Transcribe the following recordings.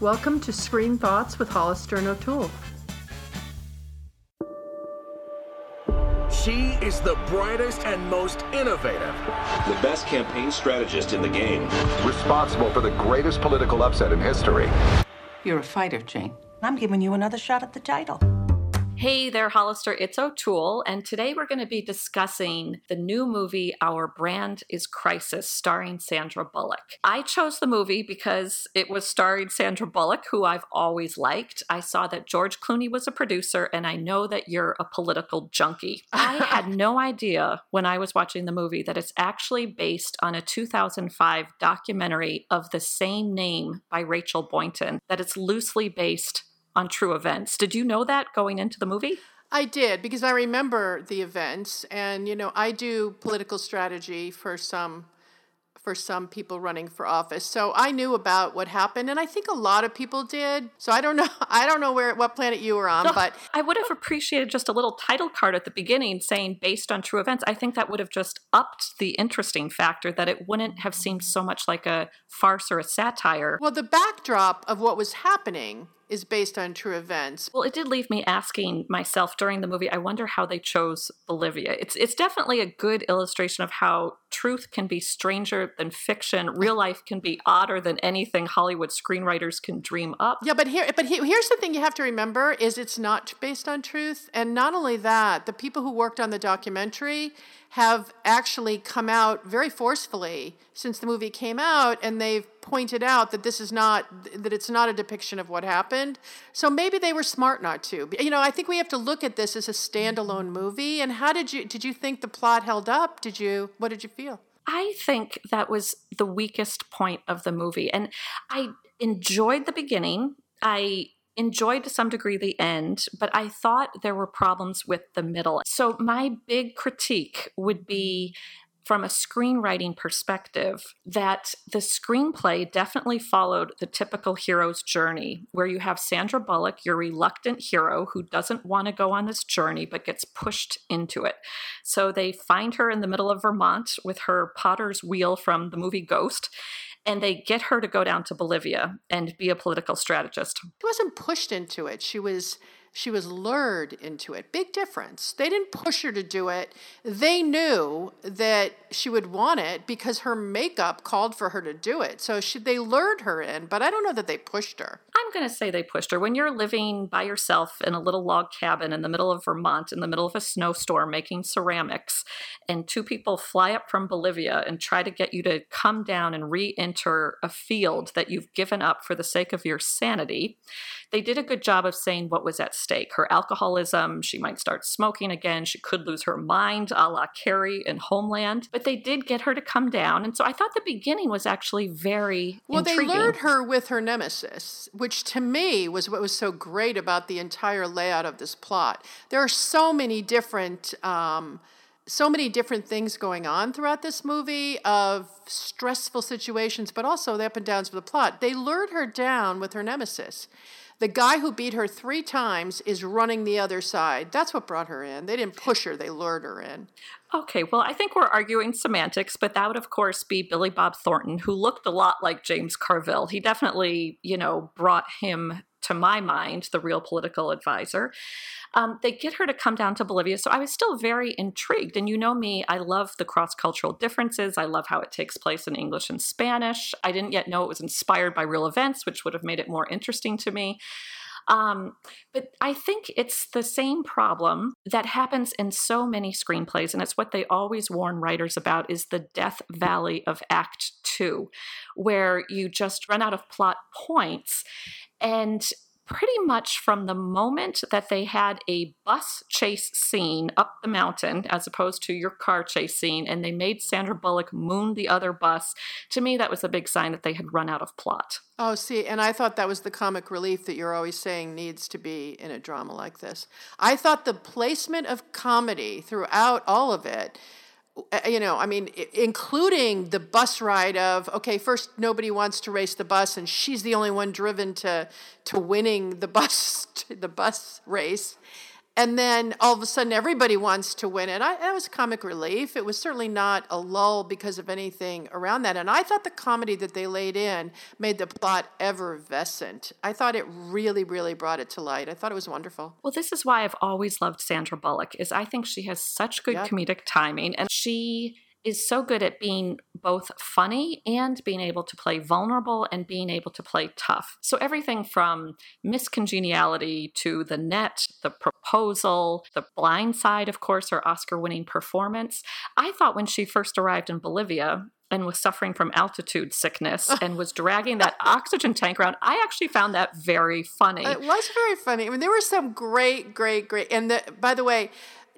Welcome to Screen Thoughts with Hollister and O'Toole. She is the brightest and most innovative. The best campaign strategist in the game. Responsible for the greatest political upset in history. You're a fighter, Jane. I'm giving you another shot at the title. Hey there, Hollister. It's O'Toole, and today we're going to be discussing the new movie Our Brand is Crisis, starring Sandra Bullock. I chose the movie because it was starring Sandra Bullock, who I've always liked. I saw that George Clooney was a producer, and I know that you're a political junkie. I had no idea when I was watching the movie that it's actually based on a 2005 documentary of the same name by Rachel Boynton, that it's loosely based on true events. Did you know that going into the movie? I did because I remember the events, and you know, I do political strategy for some for some people running for office. So I knew about what happened and I think a lot of people did. So I don't know I don't know where what planet you were on, no, but I would have appreciated just a little title card at the beginning saying based on true events. I think that would have just upped the interesting factor that it wouldn't have seemed so much like a farce or a satire. Well, the backdrop of what was happening is based on true events. Well, it did leave me asking myself during the movie, I wonder how they chose Bolivia. It's it's definitely a good illustration of how truth can be stranger than fiction. Real life can be odder than anything Hollywood screenwriters can dream up. Yeah, but here but here, here's the thing you have to remember is it's not based on truth. And not only that, the people who worked on the documentary have actually come out very forcefully since the movie came out and they've pointed out that this is not that it's not a depiction of what happened. So maybe they were smart not to. You know i think we have to look at this as a standalone movie. And how did you did you think the plot held up? Did you what did you feel? I think that was the weakest point of the movie. And i enjoyed the beginning. I enjoyed to some degree the end, but I thought there were problems with the middle. So, my big critique would be from a screenwriting perspective that the screenplay definitely followed the typical hero's journey, where you have Sandra Bullock, your reluctant hero who doesn't want to go on this journey but gets pushed into it. So they find her in the middle of Vermont with her potter's wheel from the movie Ghost and they get her to go down to Bolivia and be a political strategist. She wasn't pushed into it. She was she was lured into it. Big difference. They didn't push her to do it. They knew that she would want it because her makeup called for her to do it. So she, they lured her in, but I don't know that they pushed her. I'm going to say they pushed her. When you're living by yourself in a little log cabin in the middle of Vermont, in the middle of a snowstorm, making ceramics, and two people fly up from Bolivia and try to get you to come down and re enter a field that you've given up for the sake of your sanity, they did a good job of saying what was at stake. Her alcoholism, she might start smoking again, she could lose her mind, a la Carrie in Homeland. But they did get her to come down. And so I thought the beginning was actually very well. Intriguing. They lured her with her nemesis, which to me was what was so great about the entire layout of this plot. There are so many different. Um, so many different things going on throughout this movie of stressful situations, but also the up and downs of the plot. They lured her down with her nemesis. The guy who beat her three times is running the other side. That's what brought her in. They didn't push her, they lured her in. Okay, well, I think we're arguing semantics, but that would, of course, be Billy Bob Thornton, who looked a lot like James Carville. He definitely, you know, brought him to my mind, the real political advisor. Um, they get her to come down to Bolivia. So I was still very intrigued. And you know me, I love the cross cultural differences. I love how it takes place in English and Spanish. I didn't yet know it was inspired by real events, which would have made it more interesting to me. Um, but I think it's the same problem that happens in so many screenplays, and it's what they always warn writers about is the death valley of Act Two, where you just run out of plot points and pretty much from the moment that they had a bus chase scene up the mountain as opposed to your car chase scene and they made Sandra Bullock moon the other bus to me that was a big sign that they had run out of plot. Oh, see, and I thought that was the comic relief that you're always saying needs to be in a drama like this. I thought the placement of comedy throughout all of it Uh, you know, I mean, including the bus ride of okay, first nobody wants to race the bus, and she's the only one driven to to winning the bus the bus race, and then all of a sudden everybody wants to win it. I, that was comic relief. It was certainly not a lull because of anything around that. And I thought the comedy that they laid in made the plot effervescent. I thought it really, really brought it to light. I thought it was wonderful. Well, this is why I've always loved Sandra Bullock. Is I think she has such good comedic timing, and she is so good at being both funny and being able to play vulnerable and being able to play tough. So everything from Miss Congeniality to the net, the proposal, the blind side, of course, her Oscar winning performance. I thought when she first arrived in Bolivia and was suffering from altitude sickness and was dragging that oxygen tank around, I actually found that very funny. It was very funny. I mean, there were some great, great, great. And the, by the way,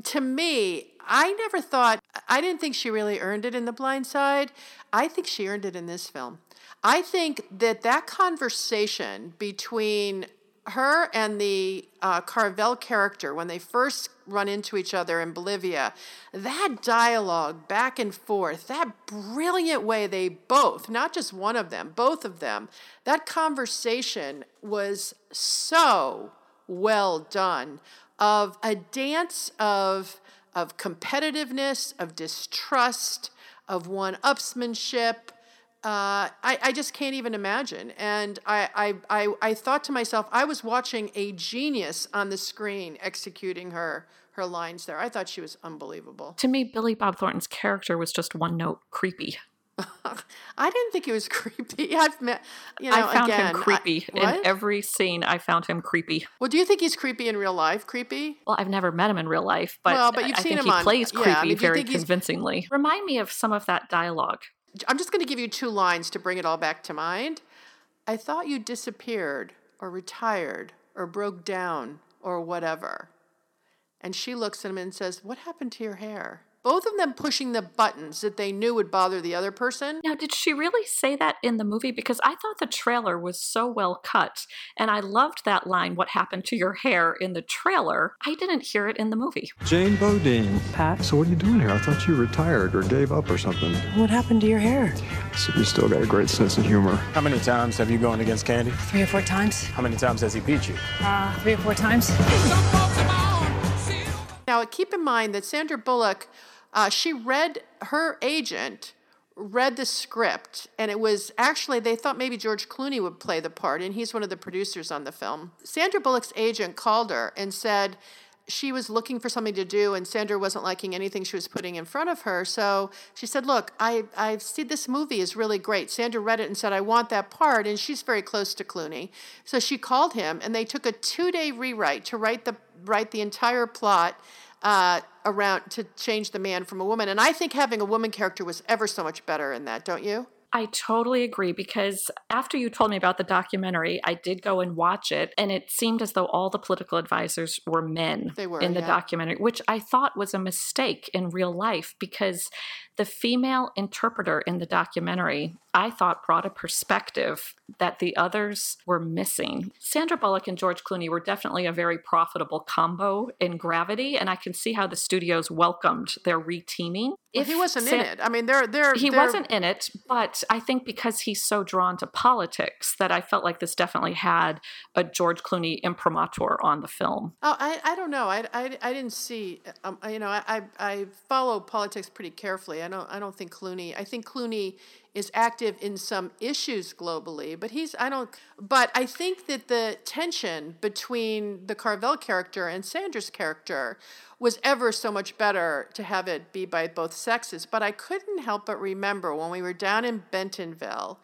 to me, I never thought, I didn't think she really earned it in The Blind Side. I think she earned it in this film. I think that that conversation between her and the uh, Carville character when they first run into each other in Bolivia, that dialogue back and forth, that brilliant way they both, not just one of them, both of them, that conversation was so well done of a dance of of competitiveness, of distrust, of one upsmanship. Uh, I, I just can't even imagine. And I, I, I, I thought to myself, I was watching a genius on the screen executing her her lines there. I thought she was unbelievable. to me, Billy Bob Thornton's character was just one note creepy. I didn't think he was creepy. I've met, you know, I found again, him I- creepy. in every scene, I found him creepy. well, do you think he's creepy in real life? Creepy? Well, I've never met him in real life, but, Well, but you've I seen think him he on- plays yeah, I creepy mean, do you very think convincingly. Remind me of some of that dialogue. I'm just going to give you two lines to bring it all back to mind. I thought you disappeared or retired or broke down or whatever. And she looks at him and says, What happened to your hair? Both of them pushing the buttons that they knew would bother the other person. Now, did she really say that in the movie? Because I thought the trailer was so well cut, and I loved that line, What happened to your hair, in the trailer. I didn't hear it in the movie. Jane Bodine. Pat. So what are you doing here? I thought you retired or gave up or something. What happened to your hair? So you still got a great sense of humor. How many times have you gone against Candy? Three or four times? How many times has he beat you? Uh, three or four times? Now, keep in mind that Sandra Bullock, uh, she read her agent read the script, and it was actually they thought maybe George Clooney would play the part, and he's one of the producers on the film. Sandra Bullock's agent called her and said she was looking for something to do, and Sandra wasn't liking anything she was putting in front of her. So she said, "Look, I I see this movie is really great." Sandra read it and said, "I want that part," and she's very close to Clooney, so she called him, and they took a two-day rewrite to write the write the entire plot uh, around to change the man from a woman. And I think having a woman character was ever so much better in that, don't you? I totally agree because after you told me about the documentary, I did go and watch it, and it seemed as though all the political advisors were men They were, in the yeah. documentary, which I thought was a mistake in real life because the female interpreter in the documentary, I thought, brought a perspective that the others were missing. Sandra Bullock and George Clooney were definitely a very profitable combo in Gravity, and I can see how the studios welcomed their reteaming. Well, he wasn't in it. I mean, they're they're he they're- wasn't in it, but I think because he's so drawn to politics that I felt like this definitely had a George Clooney imprimatur on the film. Oh, I, I don't know. I, I, I didn't see. Um, you know, I, I I follow politics pretty carefully. I don't I don't think Clooney. I think Clooney is active in some issues globally, but he's I don't. But I think that the tension between the Carville character and Sandra's character was ever so much better to have it be by both sexes. But I couldn't help but remember when we were down in Bentonville.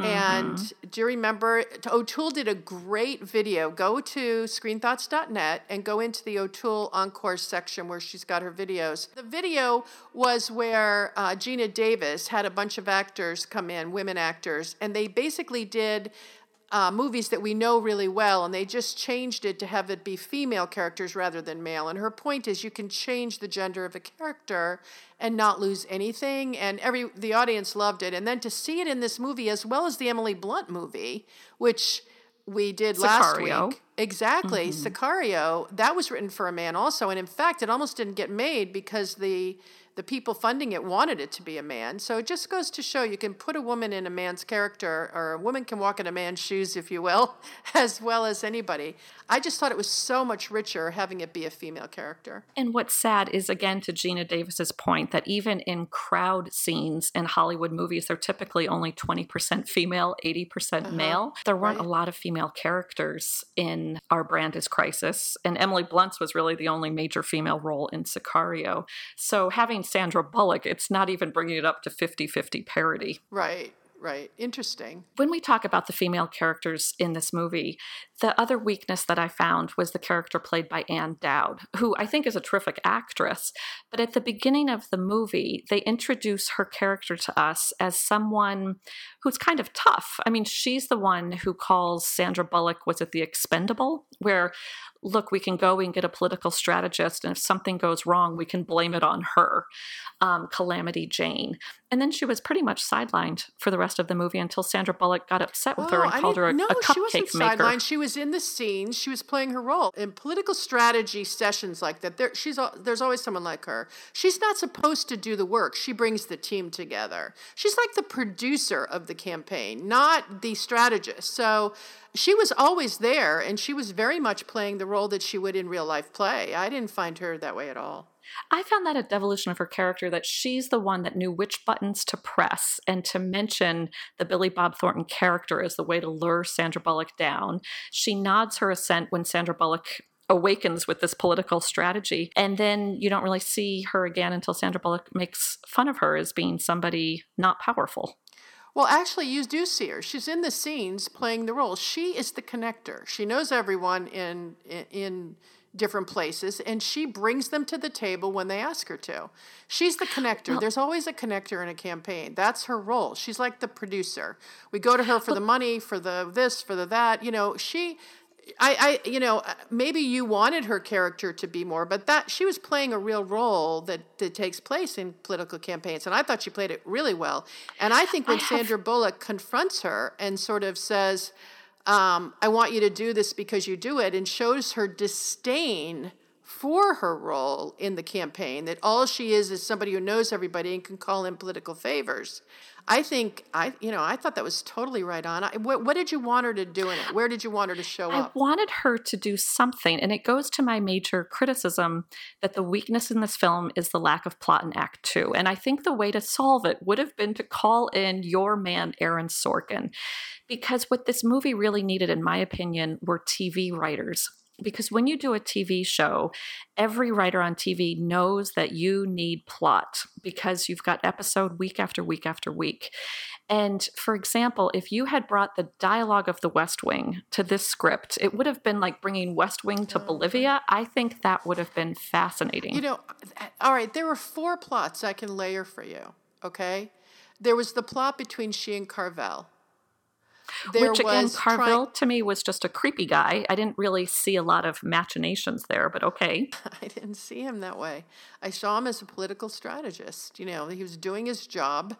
And do you remember? O'Toole did a great video. Go to screenthoughts.net and go into the O'Toole Encore section where she's got her videos. The video was where uh, Geena Davis had a bunch of actors come in, women actors, and they basically did uh, movies that we know really well, and they just changed it to have it be female characters rather than male. And her point is, you can change the gender of a character and not lose anything. And every the audience loved it. And then to see it in this movie, as well as the Emily Blunt movie, which we did last week. Exactly, Sicario. That was written for a man also, and in fact, it almost didn't get made because the the people funding it wanted it to be a man. So it just goes to show you can put a woman in a man's character, or a woman can walk in a man's shoes, if you will, as well as anybody. I just thought it was so much richer having it be a female character. And what's sad is, again, to Gina Davis's point, that even in crowd scenes in Hollywood movies, they're typically only 20% female, 80% uh-huh. male. There weren't right. a lot of female characters in Our Brand is Crisis. And Emily Blunt's was really the only major female role in Sicario. So having Sandra Bullock, it's not even bringing it up to 50 50 parity. Right. Right. Interesting. When we talk about the female characters in this movie, the other weakness that I found was the character played by Ann Dowd, who I think is a terrific actress. But at the beginning of the movie, they introduce her character to us as someone who's kind of tough. I mean, she's the one who calls Sandra Bullock, was it the expendable? Where look, we can go, can get a political strategist, and if something goes wrong, we can blame it on her, um, Calamity Jane. And then she was pretty much sidelined for the rest of the movie until Sandra Bullock got upset with her and I called her a, no, a cupcake she wasn't maker. Sidelined. She was in the scene. She was playing her role in political strategy sessions like that. There, she's there's always someone like her. She's not supposed to do the work. She brings the team together. She's like the producer of the campaign, not the strategist. So she was always there and she was very much playing the role that she would in real life play. I didn't find her that way at all. I found that a devolution of her character that she's the one that knew which buttons to press and to mention the Billy Bob Thornton character as the way to lure Sandra Bullock down. She nods her assent when Sandra Bullock awakens with this political strategy. And then you don't really see her again until Sandra Bullock makes fun of her as being somebody not powerful. Well, actually, you do see her. She's in the scenes playing the role. She is the connector. She knows everyone in in different places, and she brings them to the table when they ask her to. She's the connector. Well, There's always a connector in a campaign. That's her role. She's like the producer. We go to her for the money, for the this, for the that. You know, she I, I, you know, maybe you wanted her character to be more, but that she was playing a real role that, that takes place in political campaigns, and I thought she played it really well. And I think when I Sandra have... Bullock confronts her and sort of says, um, "I want you to do this because you do it," and shows her disdain for her role in the campaign, that all she is is somebody who knows everybody and can call in political favors. I think I, you know, I thought that was totally right on. I, what, what, did you want her to do in it? Where did you want her to show I up? I wanted her to do something, and it goes to my major criticism that the weakness in this film is the lack of plot in Act Two. And I think the way to solve it would have been to call in your man Aaron Sorkin, because what this movie really needed, in my opinion, were TV writers because when you do a TV show, every writer on TV knows that you need plot because you've got episode week after week after week. And for example, if you had brought the dialogue of the West Wing to this script, it would have been like bringing West Wing to oh, Bolivia. I think that would have been fascinating. You know, all right, there were four plots I can layer for you, okay? There was the plot between she and Carville there Which again, Carville to me was just a creepy guy. I didn't really see a lot of machinations there, but okay. I didn't see him that way. I saw him as a political strategist. You know, he was doing his job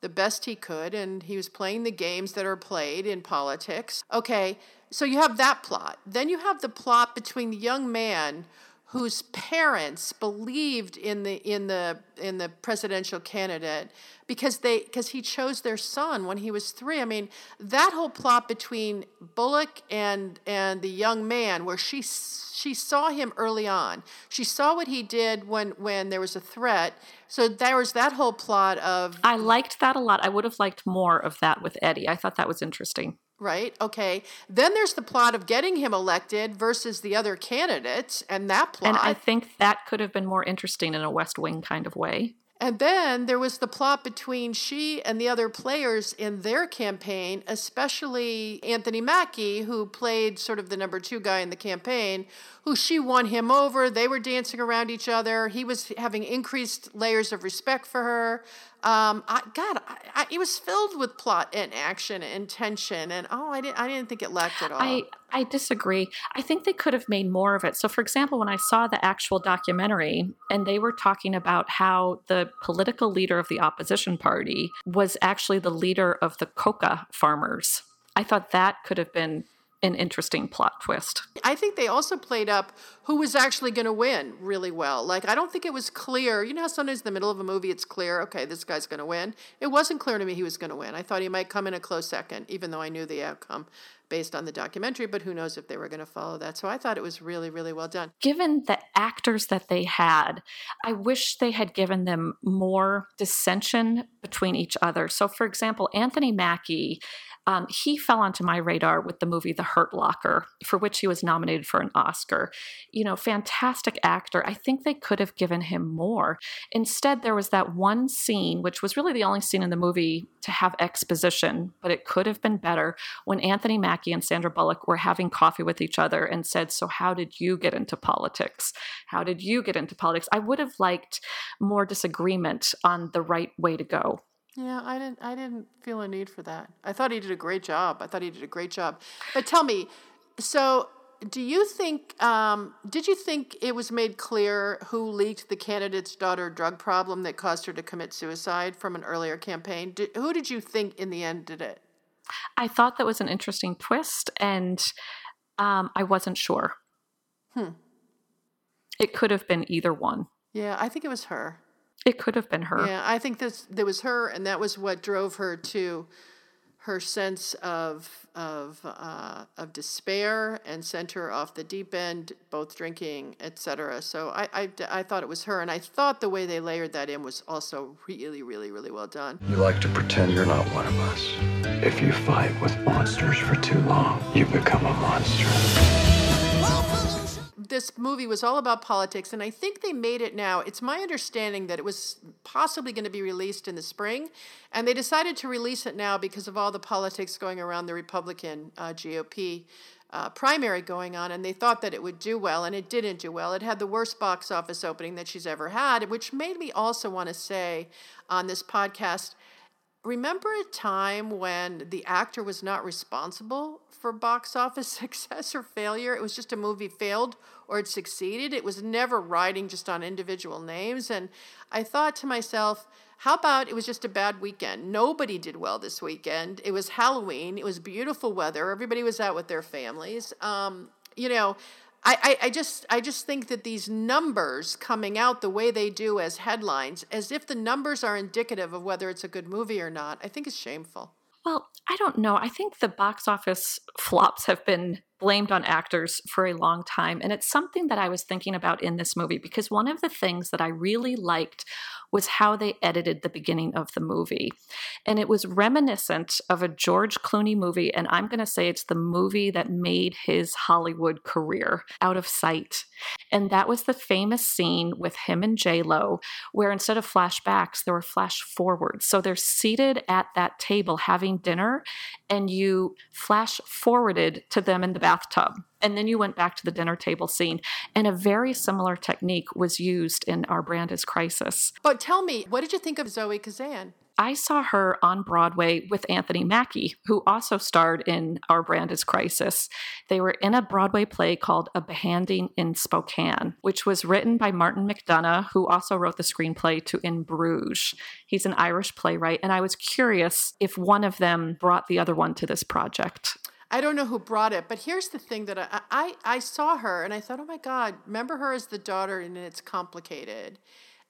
the best he could, and he was playing the games that are played in politics. Okay, so you have that plot. Then you have the plot between the young man whose parents believed in the in the in the presidential candidate because they because he chose their son when he was three. I mean, that whole plot between Bullock and and the young man, where she she saw him early on, she saw what he did when when there was a threat. So there was that whole plot of. I liked that a lot. I would have liked more of that with Eddie. I thought that was interesting right? Okay. Then there's the plot of getting him elected versus the other candidates and that plot. And I think that could have been more interesting in a West Wing kind of way. And then there was the plot between she and the other players in their campaign, especially Anthony Mackie, who played sort of the number two guy in the campaign, who she won him over. They were dancing around each other. He was having increased layers of respect for her. Um, I, God, I, I, it was filled with plot and action and tension, and oh, I didn't, I didn't think it lacked at all. I, I disagree. I think they could have made more of it. So, for example, when I saw the actual documentary, and they were talking about how the political leader of the opposition party was actually the leader of the coca farmers, I thought that could have been an interesting plot twist. I think they also played up who was actually going to win really well. Like, I don't think it was clear. You know how sometimes in the middle of a movie it's clear, okay, this guy's going to win? It wasn't clear to me he was going to win. I thought he might come in a close second, even though I knew the outcome based on the documentary, but who knows if they were going to follow that. So I thought it was really, really well done. Given the actors that they had, I wish they had given them more dissension between each other. So, for example, Anthony Mackie um, he fell onto my radar with the movie The Hurt Locker, for which he was nominated for an Oscar. You know, fantastic actor. I think they could have given him more. Instead, there was that one scene, which was really the only scene in the movie to have exposition, but it could have been better when Anthony Mackie and Sandra Bullock were having coffee with each other and said, So, how did you get into politics? How did you get into politics? I would have liked more disagreement on the right way to go. Yeah, I didn't. I didn't feel a need for that. I thought he did a great job. I thought he did a great job. But tell me, so do you think? Um, did you think it was made clear who leaked the candidate's daughter drug problem that caused her to commit suicide from an earlier campaign? Did, who did you think in the end did it? I thought that was an interesting twist, and um, I wasn't sure. Hmm. It could have been either one. Yeah, I think it was her. It could have been her. Yeah, I think this there was her, and that was what drove her to her sense of of uh, of despair and sent her off the deep end, both drinking, etc. So I, I I thought it was her, and I thought the way they layered that in was also really, really, really well done. You like to pretend you're not one of us. If you fight with monsters for too long, you become a monster this movie was all about politics, and I think they made it now. It's my understanding that it was possibly going to be released in the spring, and they decided to release it now because of all the politics going around the Republican uh, GOP. Uh, primary going on, and they thought that it would do well, and it didn't do well. It had the worst box office opening that she's ever had, which made me also want to say on this podcast remember a time when the actor was not responsible for box office success or failure? It was just a movie failed or it succeeded. It was never riding just on individual names. And I thought to myself, how about it was just a bad weekend? Nobody did well this weekend. It was Halloween. It was beautiful weather. Everybody was out with their families. Um, you know, I, I, just I just think that these numbers coming out the way they do as headlines, as if the numbers are indicative of whether it's a good movie or not, I think is shameful. Well, I don't know. I think the box office flops have been blamed on actors for a long time. And it's something that I was thinking about in this movie because one of the things that I really liked was how they edited the beginning of the movie. And it was reminiscent of a George Clooney movie. And I'm going to say it's the movie that made his Hollywood career out of sight. And that was the famous scene with him and J Lo, where instead of flashbacks, there were flash forwards. So they're seated at that table having dinner, and you flash forwarded to them in the bathtub. And then you went back to the dinner table scene. And a very similar technique was used in Our Brand is Crisis. But tell me, what did you think of Zoe Kazan? I saw her on Broadway with Anthony Mackie, who also starred in Our Brand is Crisis. They were in a Broadway play called A Behanding in Spokane, which was written by Martin McDonagh, who also wrote the screenplay to In Bruges. He's an Irish playwright, and I was curious if one of them brought the other one to this project. I don't know who brought it, but here's the thing that I, I, I saw her and I thought, oh my God, remember her as the daughter and It's Complicated.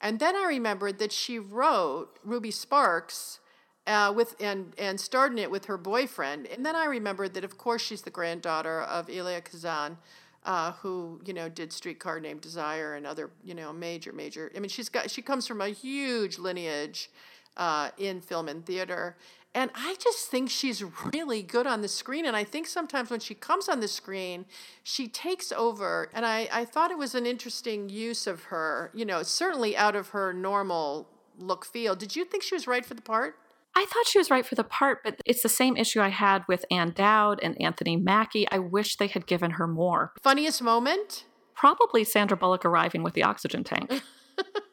And then I remembered that she wrote Ruby Sparks uh, with and, and starred in it with her boyfriend. And then I remembered that, of course, she's the granddaughter of Elia Kazan. Uh, who you know did Streetcar Named Desire and other you know major major. I mean, she's got she comes from a huge lineage uh, in film and theater, and I just think she's really good on the screen. And I think sometimes when she comes on the screen, she takes over. And I, I thought it was an interesting use of her, you know, certainly out of her normal look feel. Did you think she was right for the part? I thought she was right for the part, but it's the same issue I had with Ann Dowd and Anthony Mackie. I wish they had given her more. Funniest moment? Probably Sandra Bullock arriving with the oxygen tank.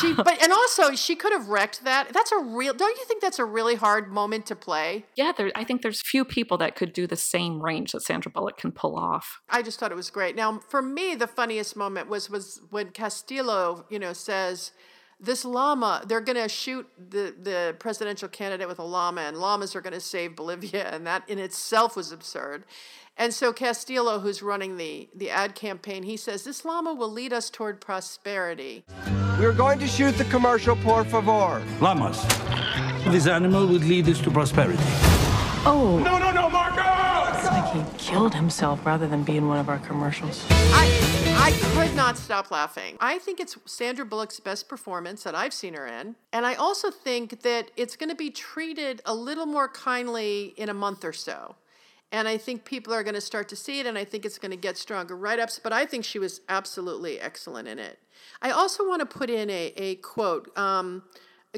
she but and also she could have wrecked that. That's a real don't you think that's a really hard moment to play? Yeah, there I think there's few people that could do the same range that Sandra Bullock can pull off. I just thought it was great. Now, for me the funniest moment was was when Castillo, you know, says this llama, they're going to shoot the, the presidential candidate with a llama, and llamas are going to save Bolivia, and that in itself was absurd. And so Castillo, who's running the, the ad campaign, he says this llama will lead us toward prosperity. We're going to shoot the commercial, por favor. Llamas. This animal would lead us to prosperity. Oh. No, no, no, Marcos! It's like he killed himself rather than be in one of our commercials. I, I could not stop laughing. I think it's Sandra Bullock's best performance that I've seen her in. And I also think that it's going to be treated a little more kindly in a month or so. And I think people are going to start to see it, and I think it's going to get stronger write ups. But I think she was absolutely excellent in it. I also want to put in a, a quote um,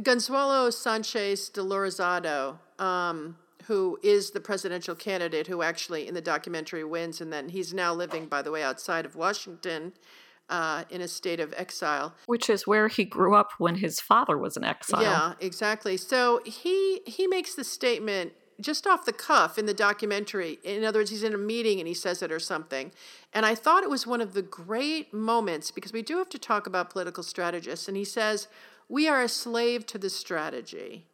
Gonzalo Sanchez de Lorizado, um, who is the presidential candidate who actually in the documentary wins, and then he's now living, by the way, outside of Washington. Uh, in a state of exile, which is where he grew up when his father was in exile. Yeah, exactly. So he he makes the statement just off the cuff in the documentary. In other words, he's in a meeting and he says it or something. And I thought it was one of the great moments because we do have to talk about political strategists. And he says, We are a slave to the strategy,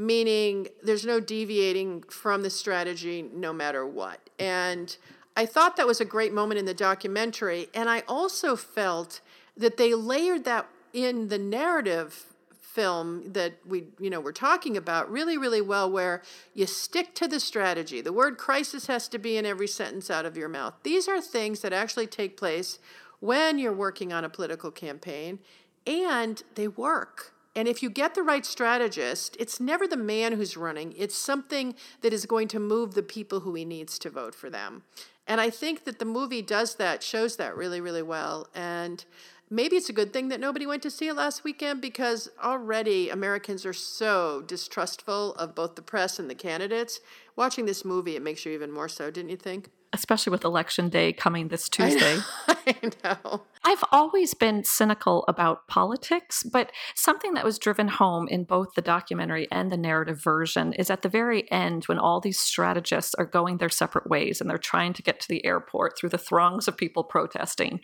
meaning there's no deviating from the strategy no matter what. And I thought that was a great moment in the documentary. And I also felt that they layered that in the narrative film that we you know we're talking about really really well where you stick to the strategy the word crisis has to be in every sentence out of your mouth these are things that actually take place when you're working on a political campaign and they work and if you get the right strategist it's never the man who's running it's something that is going to move the people who he needs to vote for them and i think that the movie does that shows that really really well and maybe it's a good thing that nobody went to see it last weekend because already Americans are so distrustful of both the press and the candidates. Watching this movie, it makes you even more so, didn't you think? Especially with election day coming this Tuesday. I know. I've always been cynical about politics, but something that was driven home in both the documentary and the narrative version is at the very end when all these strategists are going their separate ways and they're trying to get to the airport through the throngs of people protesting.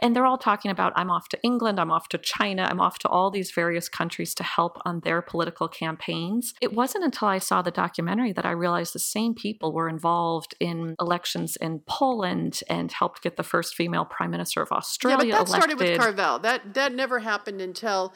And they're all talking about, I'm off to England, I'm off to China, I'm off to all these various countries to help on their political campaigns. It wasn't until I saw the documentary that I realized the same people were involved in elections in Poland and helped get the first female prime minister of Australia but that elected. started with Carville. That that never happened until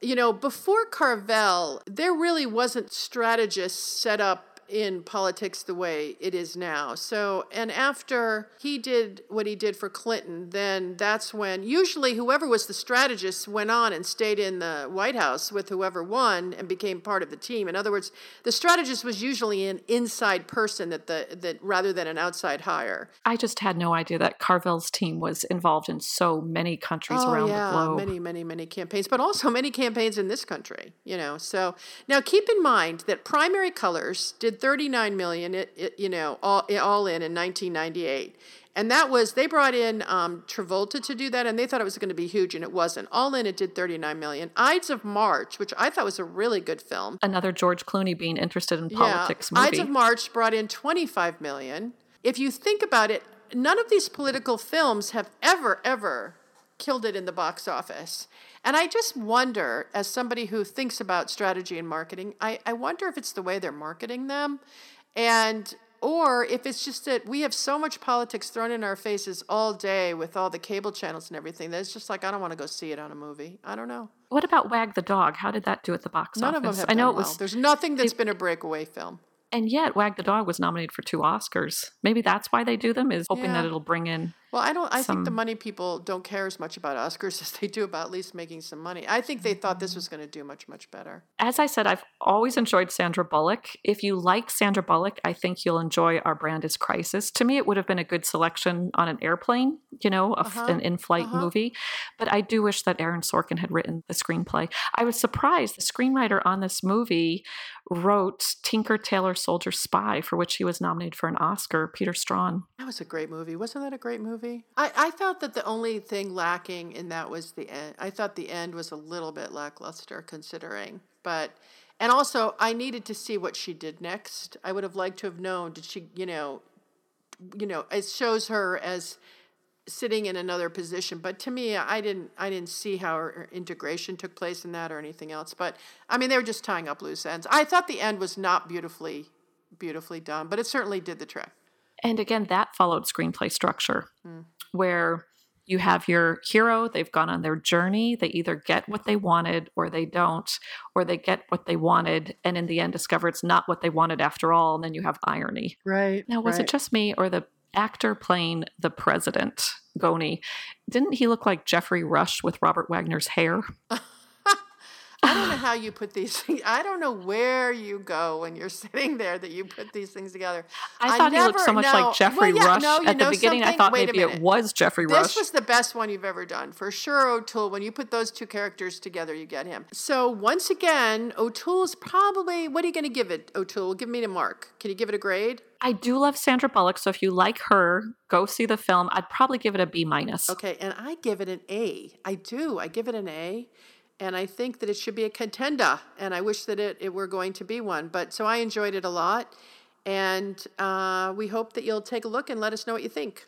you know, before Carville, there really wasn't strategists set up in politics the way it is now. So, and after he did what he did for Clinton, then that's when usually whoever was the strategist went on and stayed in the White House with whoever won and became part of the team. In other words, the strategist was usually an inside person that the that rather than an outside hire. I just had no idea that Carville's team was involved in so many countries oh, around yeah, the globe. Many, many, many campaigns, but also many campaigns in this country, you know. So now keep in mind that primary colors did 39 million, it, it, you know, all, all in in 1998. And that was, they brought in um, Travolta to do that, and they thought it was going to be huge, and it wasn't. All in, it did 39 million. Ides of March, which I thought was a really good film. Another George Clooney being interested in politics yeah. movie. Ides of March brought in 25 million. If you think about it, none of these political films have ever, ever killed it in the box office. And I just wonder, as somebody who thinks about strategy and marketing, I, I wonder if it's the way they're marketing them. And or if it's just that we have so much politics thrown in our faces all day with all the cable channels and everything that it's just like I don't want to go see it on a movie. I don't know. What about Wag the Dog? How did that do at the box None office? of them have I know it was well. There's nothing that's been a breakaway film. and yet Wag the Dog was nominated for two Oscars. Maybe that's why they do them is hoping Yeah. that it'll bring in Well, I don't. I think the money people don't care as much about Oscars as they do about at least making some money. I think they thought this was going to do much, much better. as I said, I've always enjoyed Sandra Bullock. If you like Sandra Bullock, I think you'll enjoy Our Brand is Crisis. To me, it would have been a good selection on an airplane, you know, Uh-huh, an in flight uh-huh. movie. But I do wish that Aaron Sorkin had written the screenplay. I was surprised the screenwriter on this movie wrote Tinker Tailor Soldier Spy, for which he was nominated for an Oscar, Peter Straughan. That was a great movie. Wasn't that a great movie? I, I felt that the only thing lacking in that was the end. I thought the end was a little bit lackluster considering. But and also I needed to see what she did next. I would have liked to have known did she, you know, you know, it shows her as sitting in another position. But to me, I didn't I didn't see how her integration took place in that or anything else. But I mean, they were just tying up loose ends. I thought the end was not beautifully beautifully done, but it certainly did the trick. And again, that followed screenplay structure, Mm. where you have your hero, they've gone on their journey, they either get what they wanted or they don't, or they get what they wanted and in the end discover it's not what they wanted after all, and then you have irony. Right. Now, was it just me or the actor playing the president, Goni? Didn't he look like Geoffrey Rush with Robert Wagner's hair? I how you put these things. I don't know where you go when you're sitting there that you put these things together. I thought he looked so much like Geoffrey well, yeah, Rush no, at the beginning. I something? thought Wait maybe it was Geoffrey This Rush. This was the best one you've ever done. For sure, O'Toole, when you put those two characters together, you get him. So, once again, O'Toole's probably, what are you going to give it, O'Toole? Give me a mark. Can you give it a grade? I do love Sandra Bullock, so if you like her, go see the film. I'd probably give it a B minus. Okay, and I give it an A. I do. I give it an A. And I think that it should be a contender. And I wish that it, it were going to be one. But so I enjoyed it a lot. And uh, we hope that you'll take a look and let us know what you think.